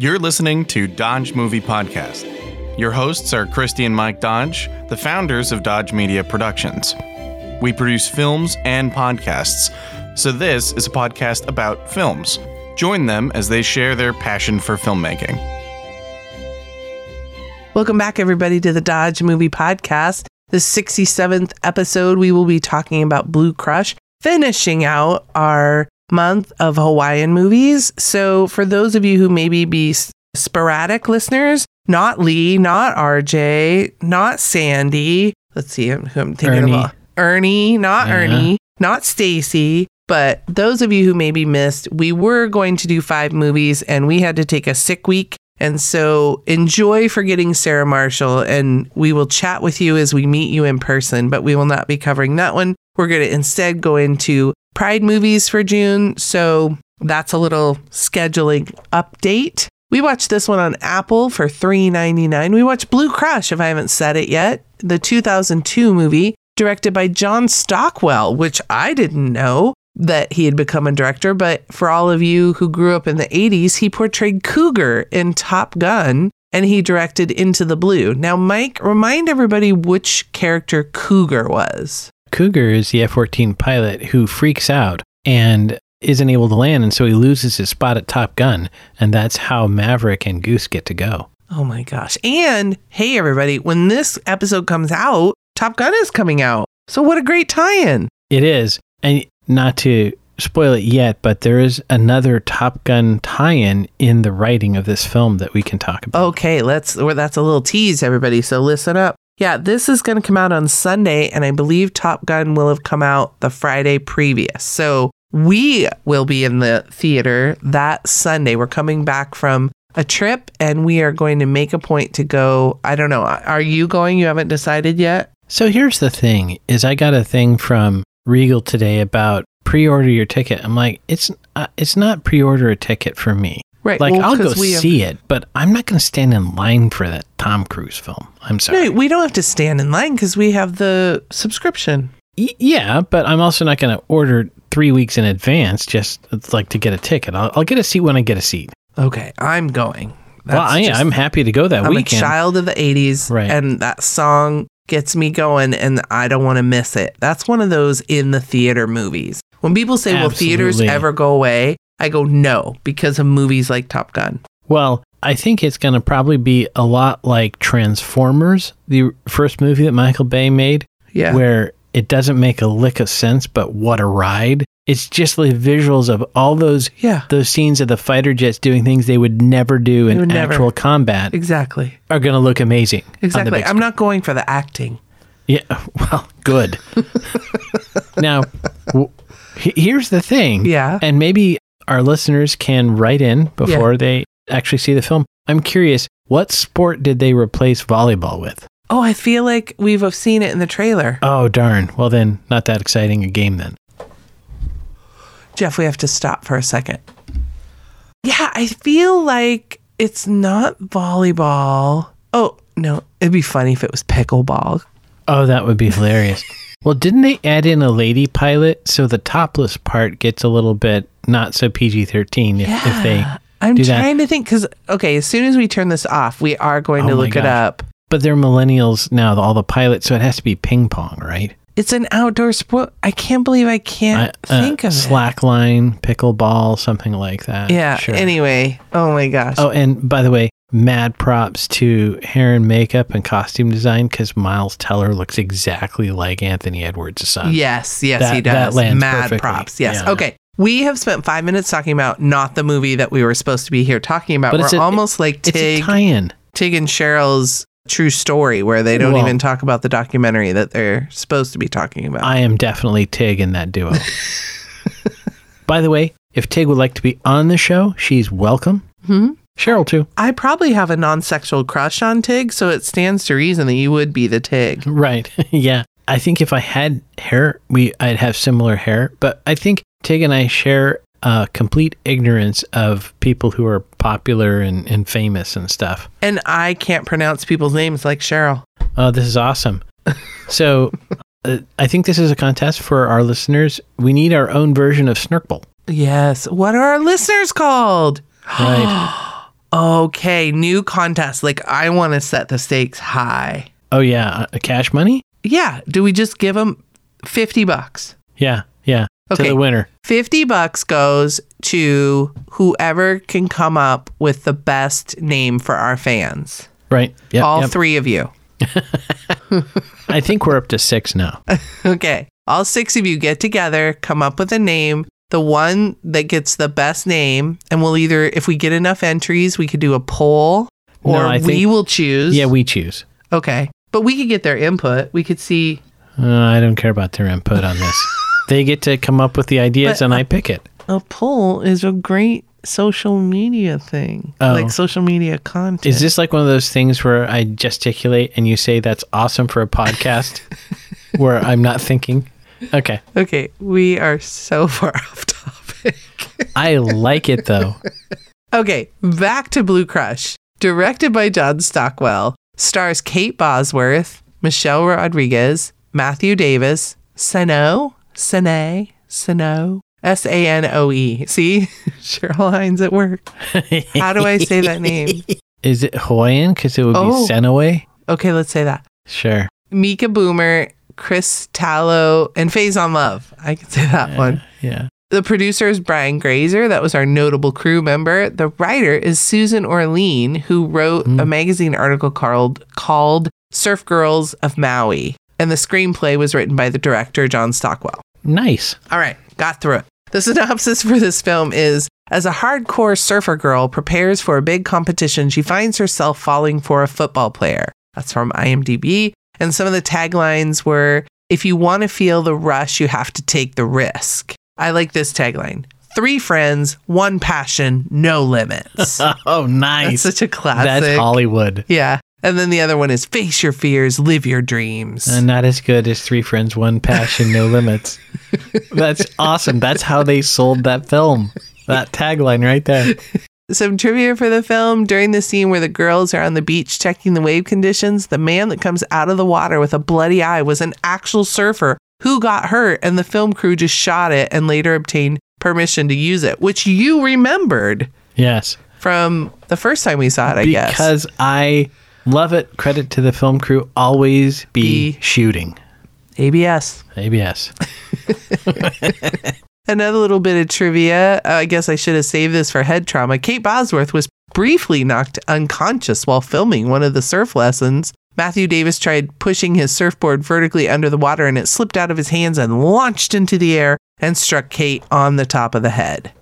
You're listening to Dodge Movie Podcast. Your hosts are Christi and Mike Dodge, the founders of Dodge Media Productions. We produce films and podcasts, so this is a podcast about films. Join them as they share their passion for filmmaking. Welcome back, everybody, to the Dodge Movie Podcast. The 67th episode, we will be talking about Blue Crush, finishing out our month of Hawaiian movies. So, for those of you who maybe be sporadic listeners, not Lee, not RJ, not Sandy, let's see who I'm thinking Ernie. about. Ernie, not Yeah. Ernie, not Stacy. But those of you who maybe missed, we were going to do five movies and we had to take a sick week. And so enjoy forgetting Sarah Marshall and we will chat with you as we meet you in person, but we will not be covering that one. We're going to instead go into Pride movies for June. So that's a little scheduling update. We watched this one on Apple for $3.99. We watched Blue Crush, if I haven't said it yet, the 2002 movie directed by John Stockwell, which I didn't know that he had become a director. But for all of you who grew up in the 80s, he portrayed Cougar in Top Gun and he directed Into the Blue. Now, Mike, remind everybody which character Cougar was. Cougar is the F 14 pilot who freaks out and isn't able to land, and so he loses his spot at Top Gun, and that's how Maverick and Goose get to go. Oh my gosh. And hey, everybody, when this episode comes out, Top Gun is coming out. So, what a great tie in. It is, and not to spoil it yet, but there is another Top Gun tie in in the writing of this film that we can talk about. Okay, let's, or that's a little tease, everybody. So, listen up. Yeah, this is going to come out on Sunday, and I believe Top Gun will have come out the Friday previous. So, we will be in the theater that Sunday. We're coming back from a trip, and we are going to make a point to go. I don't know. Are you going? You haven't decided yet? So here's the thing: is I got a thing from Regal today about pre-order your ticket. I'm like, it's uh, it's not pre-order a ticket for me. Right. Like well, I'll go we have- see it, but I'm not going to stand in line for that Tom Cruise film. I'm sorry. No, we don't have to stand in line because we have the subscription. Y- yeah, but I'm also not going to order three weeks in advance just like to get a ticket. I'll, I'll get a seat when I get a seat. Okay, I'm going. well, That's I, just- I'm happy to go that I'm weekend. a child of the 80s, Right. and that song gets me going, and I don't want to miss it. That's one of those in the theater movies. When people say, will theaters ever go away? I go, no, because of movies like Top Gun. Well, I think it's going to probably be a lot like Transformers, the first movie that Michael Bay made, Yeah. where it doesn't make a lick of sense, but what a ride. It's just the visuals of all those yeah, those scenes of the fighter jets doing things they would never do in never. actual combat exactly. are going to look amazing. Exactly. I'm not going for the acting. Yeah, well, good. now, w- here's the thing. Yeah. And maybe our listeners can write in before they actually see the film. I'm curious, what sport did they replace volleyball with? Oh, I feel like we've seen it in the trailer. Oh, darn. Well, then, not that exciting a game then. Geoff, we have to stop for a second. Yeah, I feel like it's not volleyball. Oh, no. It'd be funny if it was pickleball. Oh, that would be hilarious. well, didn't they add in a lady pilot so the topless part gets a little bit not so PG 13 if, if they. I'm do that. trying to think because, okay, as soon as we turn this off, we are going to Oh my look it up. But they're millennials now, all the pilots, so it has to be ping pong, right? It's an outdoor sport. I can't believe I can't I- uh, think of it. slackline, pickleball, something like that. Yeah. Sure. Anyway, oh my gosh. Oh, and by the way, mad props to hair and makeup and costume design because Miles Teller looks exactly like Anthony Edwards' son. Yes, yes, That- he that does. lands Mad perfectly. props. Yes. Yeah. Okay. We have spent five minutes talking about not the movie that we were supposed to be here talking about. But we're it's a- almost like It's a Tig, tie-in. Tig and Cheryl's true story, where they don't Well- even talk about the documentary that they're supposed to be talking about. I am definitely Tig in that duo. by the way, if Tig would like to be on the show, she's welcome. Hmm? Cheryl too. I probably have a non-sexual crush on Tig, so it stands to reason that you would be the Tig. Right. yeah. I think if I had hair, we I'd have similar hair. But I think Tig and I share a complete ignorance of people who are popular and, and famous and stuff. And I can't pronounce people's names like Cheryl. Oh, this is awesome. So uh, I think this is a contest for our listeners. We need our own version of Snurkball. Yes. What are our listeners called? Right. Okay, new contest. Like I want to set the stakes high. Oh yeah, uh, cash money. Yeah, do we just give them 50 bucks? Yeah, yeah. To Okay. the winner. 50 bucks goes to whoever can come up with the best name for our fans. Right. Yep, All yep. three of you. I think we're up to six now. Okay. All six of you get together, come up with a name. The one that gets the best name, and we'll either, if we get enough entries, we could do a poll or No, we think- will choose. Yeah, we choose. Okay. But we could get their input. We could see. Uh, I don't care about their input on this. they get to come up with the ideas, But, and uh, I pick it. A poll is a great social media thing, Oh. like social media content. Is this like one of those things where I gesticulate and you say that's awesome for a podcast, where I'm not thinking? Okay, okay? We are so far off topic. I like it though. Okay, back to Blue Crush. Directed by John Stockwell, stars Kate Bosworth, Michelle Rodriguez, Matthew Davis, Sano, Sane, Sano, S A N O E. See, Cheryl Hines at work. How do I say that name? Is it Hawaiian? Because it would Oh. be Senaway. Okay, let's say that. Sure. Mika Boomer, Chris Taloa, and Faizon Love. I can say that one. Yeah. The producer is Brian Grazer. That was our notable crew member. The writer is Susan Orlean, who wrote hmm. a magazine article called called Surf Girls of Maui. And the screenplay was written by the director, John Stockwell. Nice. All right, got through it. The synopsis for this film is As a hardcore surfer girl prepares for a big competition, she finds herself falling for a football player. That's from IMDb. And some of the taglines were If you want to feel the rush, you have to take the risk. I like this tagline Three friends, one passion, no limits. Oh, nice. That's such a classic. That's Hollywood. Yeah. And then the other one is Face your fears, live your dreams. And not as good as Three Friends, One Passion, No Limits. That's awesome. That's how they sold that film. That tagline right there. Some trivia for the film during the scene where the girls are on the beach checking the wave conditions, the man that comes out of the water with a bloody eye was an actual surfer who got hurt, and the film crew just shot it and later obtained permission to use it, which you remembered Yes. from the first time we saw it, I guess. Because I love it. Credit to the film crew. Always be, Be- shooting. ABS. ABS. Another little bit of trivia. Uh, I guess I should have saved this for head trauma. Kate Bosworth was briefly knocked unconscious while filming one of the surf lessons. Matthew Davis tried pushing his surfboard vertically under the water and it slipped out of his hands and launched into the air and struck Kate on the top of the head.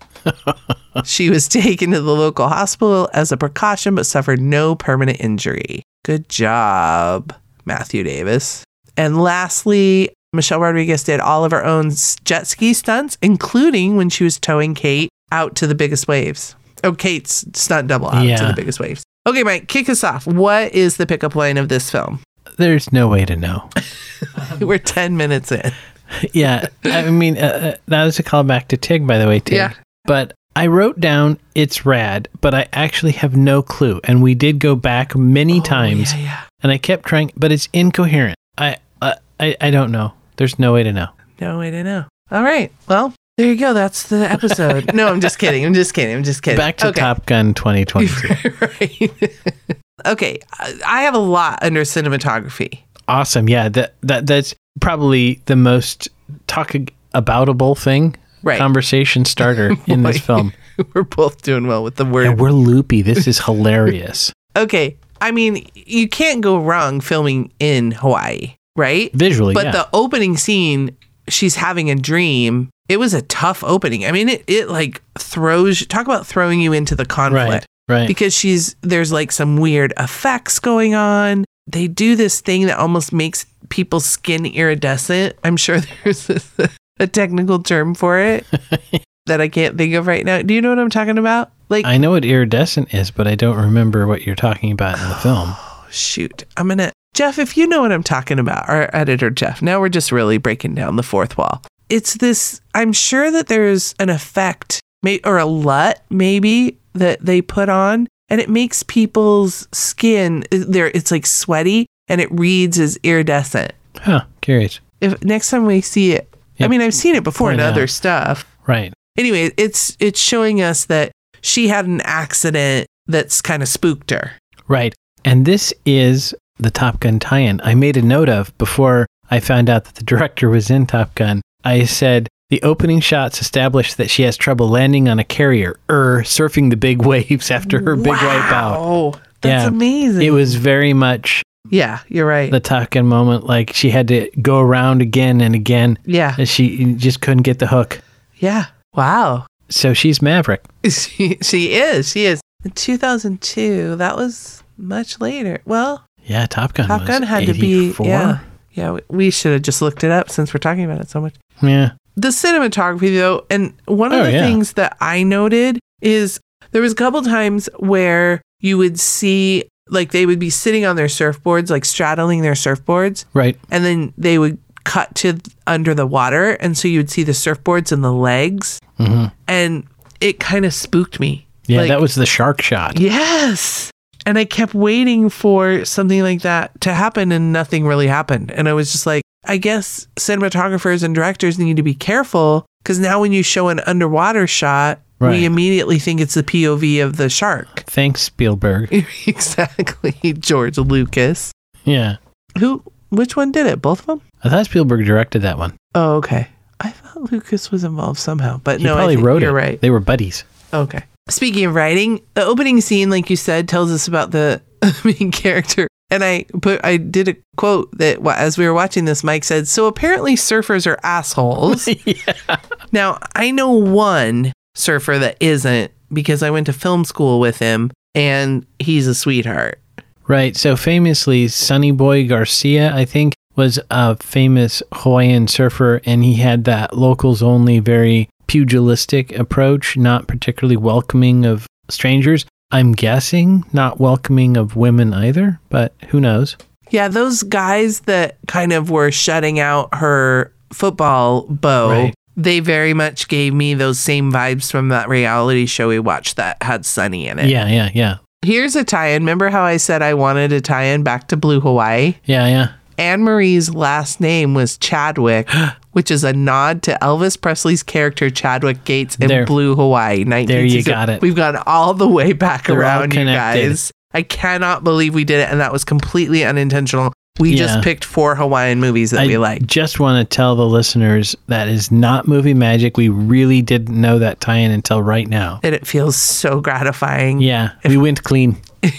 She was taken to the local hospital as a precaution but suffered no permanent injury. Good job, Matthew Davis. And lastly, Michelle Rodriguez did all of her own jet ski stunts, including when she was towing Kate out to the biggest waves. Oh, Kate's stunt double out to the biggest waves. Okay, Mike, kick us off. What is the pickup line of this film? There's no way to know. We're 10 minutes in. yeah. I mean, uh, uh, that was a callback to Tig, by the way, Tig. Yeah. But I wrote down it's rad, but I actually have no clue. And we did go back many times, Oh, Yeah, yeah. and I kept trying, but it's incoherent. I, uh, I, I don't know. There's no way to know. No way to know. All right. Well, there you go. That's the episode. no, I'm just kidding. I'm just kidding. I'm just kidding. Back to Okay. Top Gun 2022. right. okay. I I have a lot under cinematography. awesome. Yeah, that that that's probably the most talk aboutable thing. Right. Conversation starter in this film. We're both doing well with the word. And we're loopy. This is hilarious. Okay. I mean, you can't go wrong filming in Hawaii, right? Visually, But yeah. the opening scene, she's having a dream. It was a tough opening. I mean, it, it like throws, talk about throwing you into the conflict. right. Right. Because she's, there's like some weird effects going on. They do this thing that almost makes people's skin iridescent. I'm sure there's a, a technical term for it that I can't think of right now. Do you know what I'm talking about? Like, I know what iridescent is, but I don't remember what you're talking about in the oh, film. shoot, I'm gonna Geoff, if you know what I'm talking about, our editor Geoff. Now we're just really breaking down the fourth wall. It's this. I'm sure that there's an effect, may, or a LUT maybe that they put on, and it makes people's skin. Uh, there, it's like sweaty, and it reads as iridescent. Huh. Curious. If next time we see it, I mean, I've seen it before in Point other out. stuff. Right. Anyway, it's it's showing us that she had an accident that's kind of spooked her. Right. And this is the Top Gun tie in. I made a note of before I found out that the director was in Top Gun. I said, the opening shots establish that she has trouble landing on a carrier or surfing the big waves after her big wipeout. Oh, that's Yeah. amazing. It was very much yeah, you're right. the Top Gun moment. Like she had to go around again and again. yeah, And she just couldn't get the hook. yeah. Wow. So she's Maverick. She, she is. She is. In 2002, that was much later. Well, Yeah, Top Gun. Top Gun had to be. Yeah. Yeah, we- we should have just looked it up since we're talking about it so much. Yeah. the cinematography though and one of Oh, the yeah. things that i noted is there was a couple times where you would see like they would be sitting on their surfboards like straddling their surfboards. Right. and then they would cut to under the water and so you would see the surfboards and the legs. Hmm and it kind of spooked me. Yeah, Like- that was the shark shot. yes. And i kept waiting for something like that to happen and nothing really happened. And i was just like i guess cinematographers and directors need to be careful because now when you show an underwater shot Right. we immediately think it's the pov of the shark Thanks, Spielberg. exactly george lucas Yeah. who which one did it both of them I thought Spielberg directed that one. oh okay i thought lucas was involved somehow but He no I probably think wrote you're it. right They were buddies. Okay. Speaking of writing, the opening scene, like you said, tells us about the main character. And I put, I did a quote that as we were watching this, Mike said, "So apparently surfers are assholes." yeah. Now I know one surfer that isn't because I went to film school with him, and he's a sweetheart. Right. So famously, Sunny Boy Garcia, I think, was a famous Hawaiian surfer, and he had that locals only, very pugilistic approach, not particularly welcoming of strangers. I'm guessing not welcoming of women either, but who knows? Yeah, those guys that kind of were shutting out her football bow, Right. They very much gave me those same vibes from that reality show we watched that had Sunny in it. Yeah, yeah, yeah. Here's a tie in. Remember how I said I wanted a tie in back to Blue Hawaii? Yeah, yeah. Anne Marie's last name was Chadwick, which is a nod to Elvis Presley's character Chadwick Gates in There. Blue Hawaii. 1960. got it. We've gone all the way back They're around, you guys. I cannot believe we did it, and that was completely unintentional. We Yeah. just picked four Hawaiian movies that I we like. just want to tell the listeners that is not movie magic. We really didn't know that tie in until right now. And it feels so gratifying. Yeah, we went clean.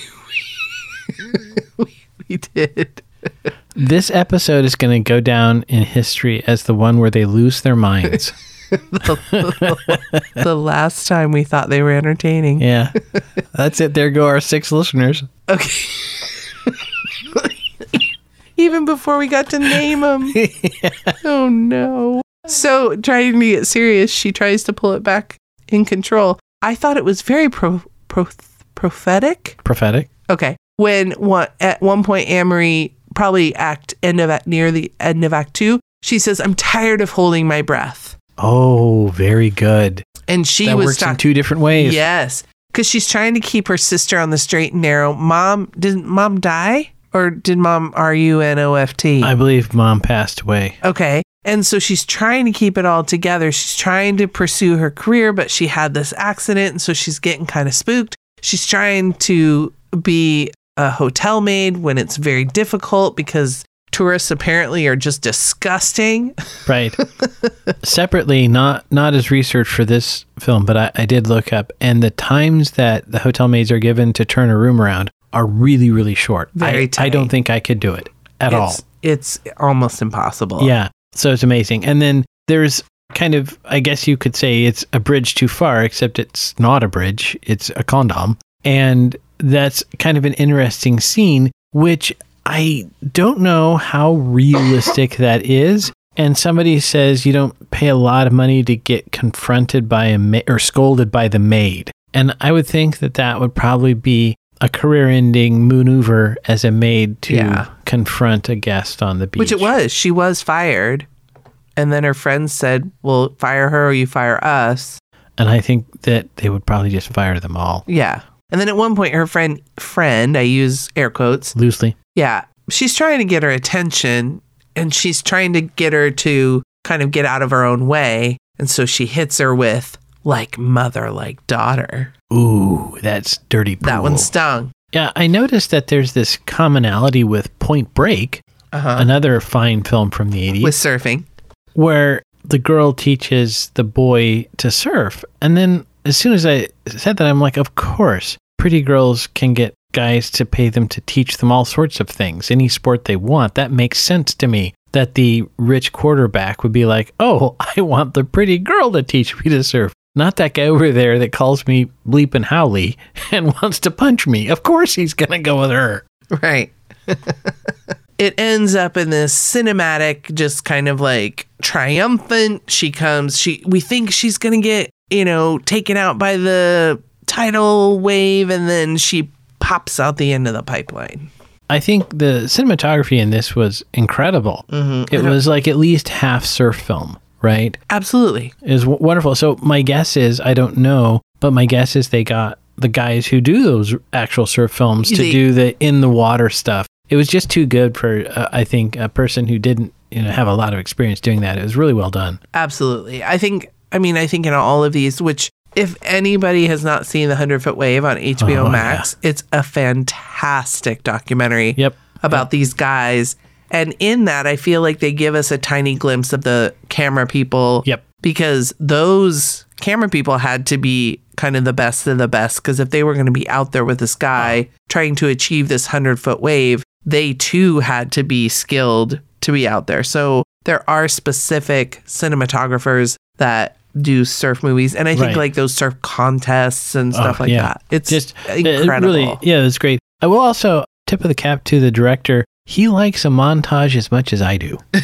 We did. This episode is going to go down in history as the one where they lose their minds. the last time we thought they were entertaining. Yeah. That's it. There go our six listeners. Okay. Even before we got to name them. Oh no. So, trying to get serious, she tries to pull it back in control. I thought it was very pro, pro prophetic. Prophetic. Okay. When one, at one point, Amory, probably act end of near the end of act two, she says, I'm tired of holding my breath. Oh, very good. And she that was works in two different ways. Yes. Because she's trying to keep her sister on the straight and narrow. Mom, didn't mom die? Or did mom R U N O F T? I believe mom passed away. Okay. And so she's trying to keep it all together. She's trying to pursue her career, but she had this accident. And so she's getting kind of spooked. She's trying to be a hotel maid when it's very difficult because tourists apparently are just disgusting. Right. Separately, not not as research for this film, but I, I did look up, and the times that the hotel maids are given to turn a room around are really, really short. Very I, I don't think I could do it at all. It's, it's almost impossible. Yeah. So it's amazing. And then there's kind of, I guess you could say it's a bridge too far, except it's not a bridge, it's a condom. And that's kind of an interesting scene, which I don't know how realistic that is. And somebody says you don't pay a lot of money to get confronted by a ma- or scolded by the maid. And I would think that that would probably be a career ending maneuver as a maid to Yeah. confront a guest on the beach. Which it was. She was fired. And then her friends said, Well, fire her or you fire us. And I think that they would probably just fire them all Yeah. And then at one point, her friend, friend, I use air quotes, loosely. yeah, she's trying to get her attention and she's trying to get her to kind of get out of her own way. And so she hits her with like mother, like daughter. Ooh, that's dirty. Pool. That one stung. Yeah, I noticed that there's this commonality with Point Break, Uh-huh. another fine film from the 80s, With surfing. where the girl teaches the boy to surf. And then as soon as I said that, I'm like, of course, pretty girls can get guys to pay them to teach them all sorts of things, any sport they want. That makes sense to me. That the rich quarterback would be like, oh, I want the pretty girl to teach me to surf. Not that guy over there that calls me Bleep and haole and wants to punch me. Of course he's going to go with her. Right. it ends up in this cinematic, just kind of like triumphant. She comes, she we think she's gonna get, you know, taken out by the tidal wave, and then she pops out the end of the pipeline. I think the cinematography in this was incredible. Mm-hmm. It was like at least half surf film, right? Absolutely. Was w- wonderful. So my guess is I don't know, but my guess is they got the guys who do those actual surf films to They- do the in the water stuff. It was just too good for uh, I think a person who didn't you know have a lot of experience doing that. It was really well done. Absolutely. I think, I mean, I think in all of these, which if anybody has not seen The 100 Foot Wave on HBO Oh, Max, it's a fantastic documentary Yep. about these guys. And in that, I feel like they give us a tiny glimpse of the camera people. Yep. Because those camera people had to be kind of the best of the best. Because if they were going to be out there with this guy trying to achieve this 100 foot wave, they too had to be skilled to be out there. So there are specific cinematographers that do surf movies. And I think Right. like those surf contests and stuff Oh, like yeah. that. It's Just it- it incredible. really, yeah, it's great. I will also tip of the cap to the director. He likes a montage as much as I do.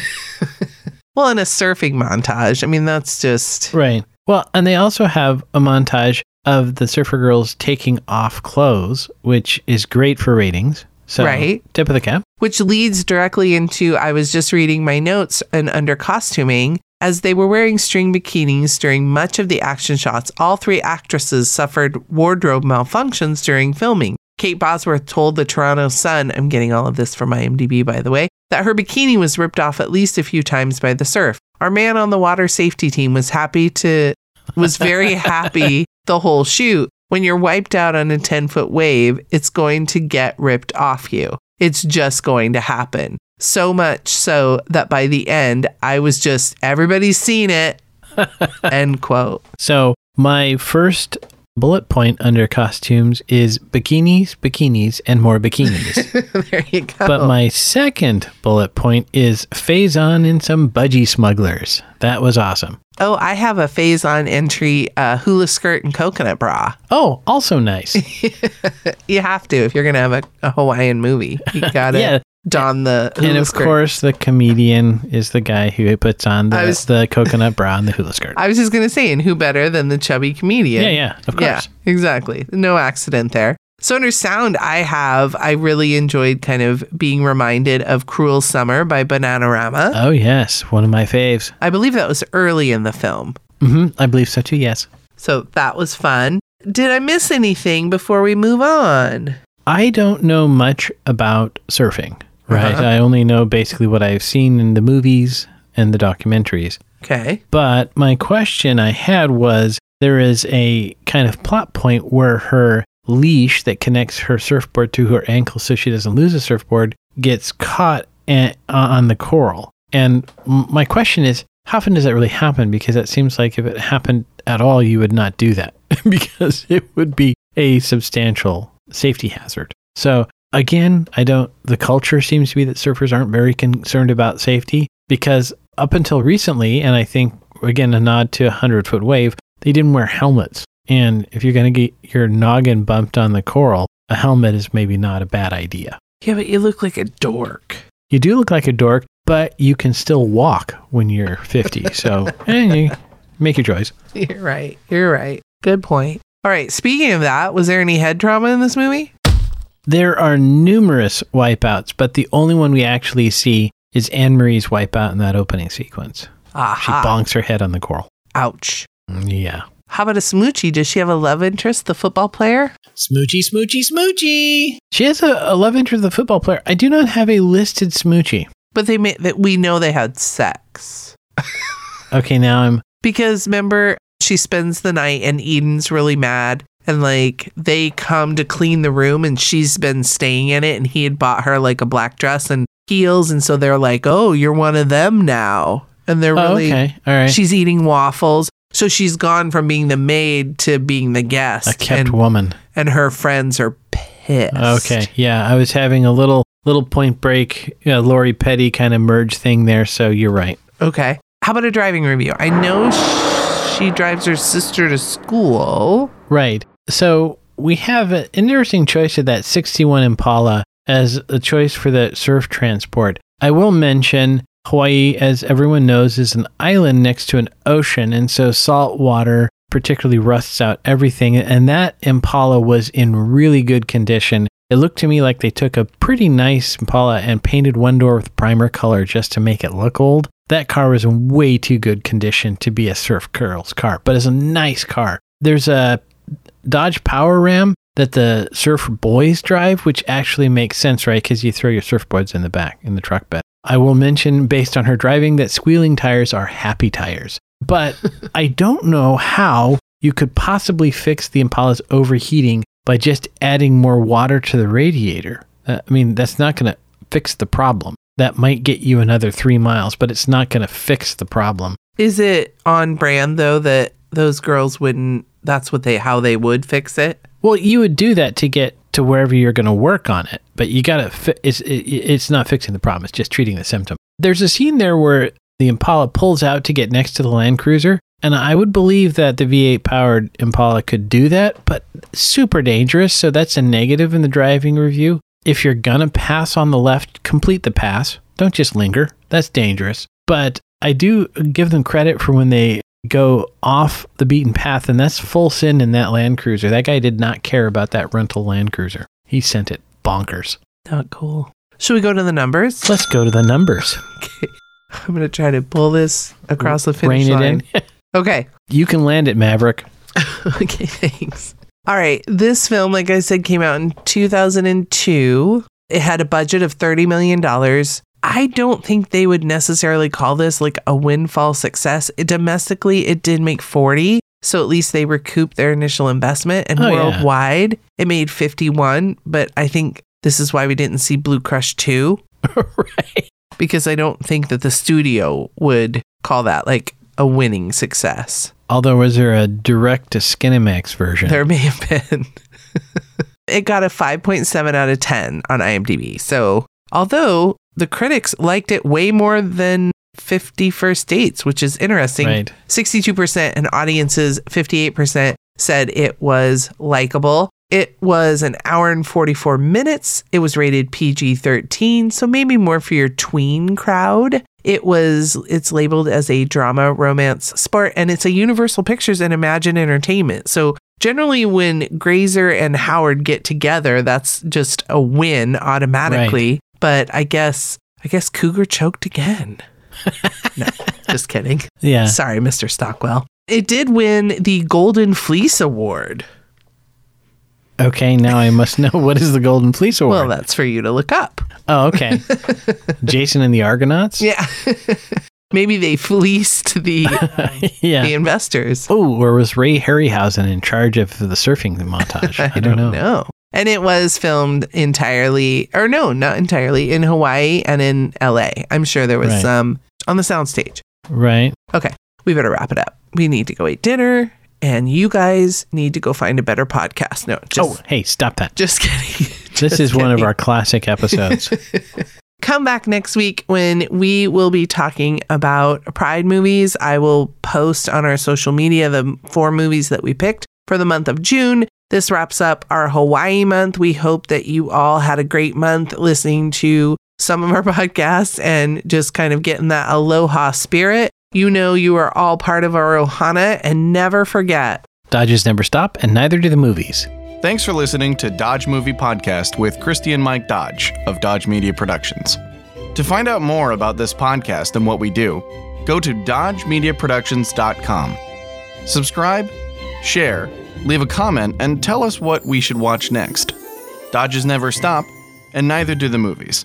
Well, in a surfing montage, I mean, that's just Right. Well, and they also have a montage of the surfer girls taking off clothes, which is great for ratings. So, Right. tip of the cap. which leads directly into I was just reading my notes and under costuming. As they were wearing string bikinis during much of the action shots, all three actresses suffered wardrobe malfunctions during filming. Kate Bosworth told the Toronto Sun, I'm getting all of this from IMDb by the way, that her bikini was ripped off at least a few times by the surf. Our man on the water safety team was happy to was very happy the whole shoot. When you're wiped out on a 10 foot wave, it's going to get ripped off you. It's just going to happen. So much so that by the end, I was just, everybody's seen it. End quote. So, my first bullet point under costumes is bikinis, bikinis, and more bikinis. there you go. but my second bullet point is Faizon in some budgie smugglers. That was awesome. oh, I have a Faizon entry uh, hula skirt and coconut bra. Oh, also nice. You have to if you're going to have a, a Hawaiian movie. You got it. Yeah. Don the hula and of skirt. course, the comedian is the guy who puts on the, was- the coconut bra and the hula skirt. I was just going to say, and who better than the chubby comedian? yeah, yeah, of course. Yeah, exactly. No accident there. So under sound, I have I really enjoyed kind of being reminded of "Cruel Summer" by Bananarama. Oh, yes. One of my faves. I believe that was early in the film, hmm I believe so too, yes. so that was fun. Did I miss anything before we move on? I don't know much about surfing, right? Uh-huh. I only know basically what I've seen in the movies and the documentaries. Okay. But my question I had was there is a kind of plot point where her leash that connects her surfboard to her ankle so she doesn't lose a surfboard gets caught a- on the coral. And m- my question is, how often does that really happen? Because it seems like if it happened at all, you would not do that because it would be a substantial safety hazard. So again, I don't, the culture seems to be that surfers aren't very concerned about safety because up until recently, and I think again, a nod to a 100 foot wave, they didn't wear helmets. And if you're going to get your noggin bumped on the coral, a helmet is maybe not a bad idea. Yeah, but you look like a dork. You do look like a dork, but you can still walk when you're 50. So, you make your choice. You're right. You're right. Good point. All right. Speaking of that, was there any head trauma in this movie? There are numerous wipeouts, but the only one we actually see is Anne Marie's wipeout in that opening sequence. She bonks her head on the coral. Ouch. Mm, yeah. How about a smoochie? Does she have a love interest, the football player? Smoochie, smoochie, smoochie. She has a, a love interest the football player. I do not have a listed smoochie. But they made that we know they had sex. Okay, now I'm Because remember, She spends the night and Eden's really mad. And like they come to clean the room and she's been staying in it and he had bought her like a black dress and heels. And so they're like, oh, you're one of them now. And they're Oh, really, okay. All right. she's eating waffles. So she's gone from being the maid to being the guest. a kept and, woman. and her friends are pissed. Okay. Yeah, I was having a little little point break, uh, Lori Petty kind of merge thing there. So you're right. Okay. How about a driving review? I know she drives her sister to school. Right. So we have an interesting choice of that 61 Impala as a choice for the surf transport. I will mention Hawaii, as everyone knows, is an island next to an ocean, and so salt water particularly rusts out everything. And that Impala was in really good condition. It looked to me like they took a pretty nice Impala and painted one door with primer color just to make it look old. That car was in way too good condition to be a surf girl's car, but it's a nice car. There's a Dodge Power Ram that the surf boys drive, which actually makes sense, right? Because you throw your surfboards in the back in the truck bed. I will mention, based on her driving, that squealing tires are happy tires. But I don't know how you could possibly fix the Impala's overheating by just adding more water to the radiator. Uh, I mean, that's not going to fix the problem. That might get you another three miles, but it's not going to fix the problem. Is it on brand though that those girls wouldn't that's what they how they would fix it? Well, you would do that to get to wherever you're going to work on it, but you got to. Fi- it's it, it's not fixing the problem; it's just treating the symptom. There's a scene there where the Impala pulls out to get next to the Land Cruiser, and I would believe that the V8 powered Impala could do that, but super dangerous. So that's a negative in the driving review. If you're gonna pass on the left, complete the pass. Don't just linger. That's dangerous. But I do give them credit for when they go off the beaten path, and that's full sin in that Land Cruiser. That guy did not care about that rental Land Cruiser. He sent it bonkers. Not cool. Should we go to the numbers? Let's go to the numbers. Okay. I'm gonna try to pull this across the finish it line. in. Okay. you can land it, Maverick. okay, thanks. All right. This film, like I said, came out in 2002. It had a budget of $30 million. I don't think they would necessarily call this like a windfall success. It, domestically, it did make 40. So at least they recouped their initial investment. And Oh, yeah. worldwide, it made 51. But I think this is why we didn't see Blue Crush 2 right. because I don't think that the studio would call that like a winning success. Although, was there a direct to Skinemax version? There may have been. it got a 5.7 out of 10 on IMDb. So, although the critics liked it way more than 50 First Dates, which is interesting. Right. 62% and audiences, 58% said it was likable. It was an hour and 44 minutes. It was rated PG 13, so maybe more for your tween crowd. It was, it's labeled as a drama, romance, sport, and it's a Universal Pictures and Imagine Entertainment. So generally, when Grazer and Howard get together, that's just a win automatically. But I guess, I guess Cougar choked again. no, just kidding. yeah. Sorry, Mr. Stockwell. It did win the Golden Fleece Award. Okay, now I must know what is the Golden Fleece Award. Well, that's for you to look up. oh, okay. Jason and the Argonauts? Yeah. Maybe they fleeced the the investors. Oh, or was Ray Harryhausen in charge of the surfing montage? I, don't, know. And it was filmed entirely, or no, not entirely, in Hawaii and in LA. I'm sure there was Right. some on the soundstage. Right. Okay, we better wrap it up. We need to go eat dinner, and you guys need to go find a better podcast. No, just, oh, hey, stop that. just kidding. This Just is one of our classic episodes. come back next week when we will be talking about Pride movies. I will post on our social media the four movies that we picked for the month of June. This wraps up our Hawaii month. We hope that you all had a great month listening to some of our podcasts and just kind of getting that aloha spirit. You know, you are all part of our Ohana and never forget Dodges never stop, and neither do the movies. Thanks for listening to Dodge Movie Podcast with Christi and Mike Dodge of Dodge Media Productions. To find out more about this podcast and what we do, go to dodgemediaproductions.com. Subscribe, share, leave a comment, and tell us what we should watch next. Dodges never stop, and neither do the movies.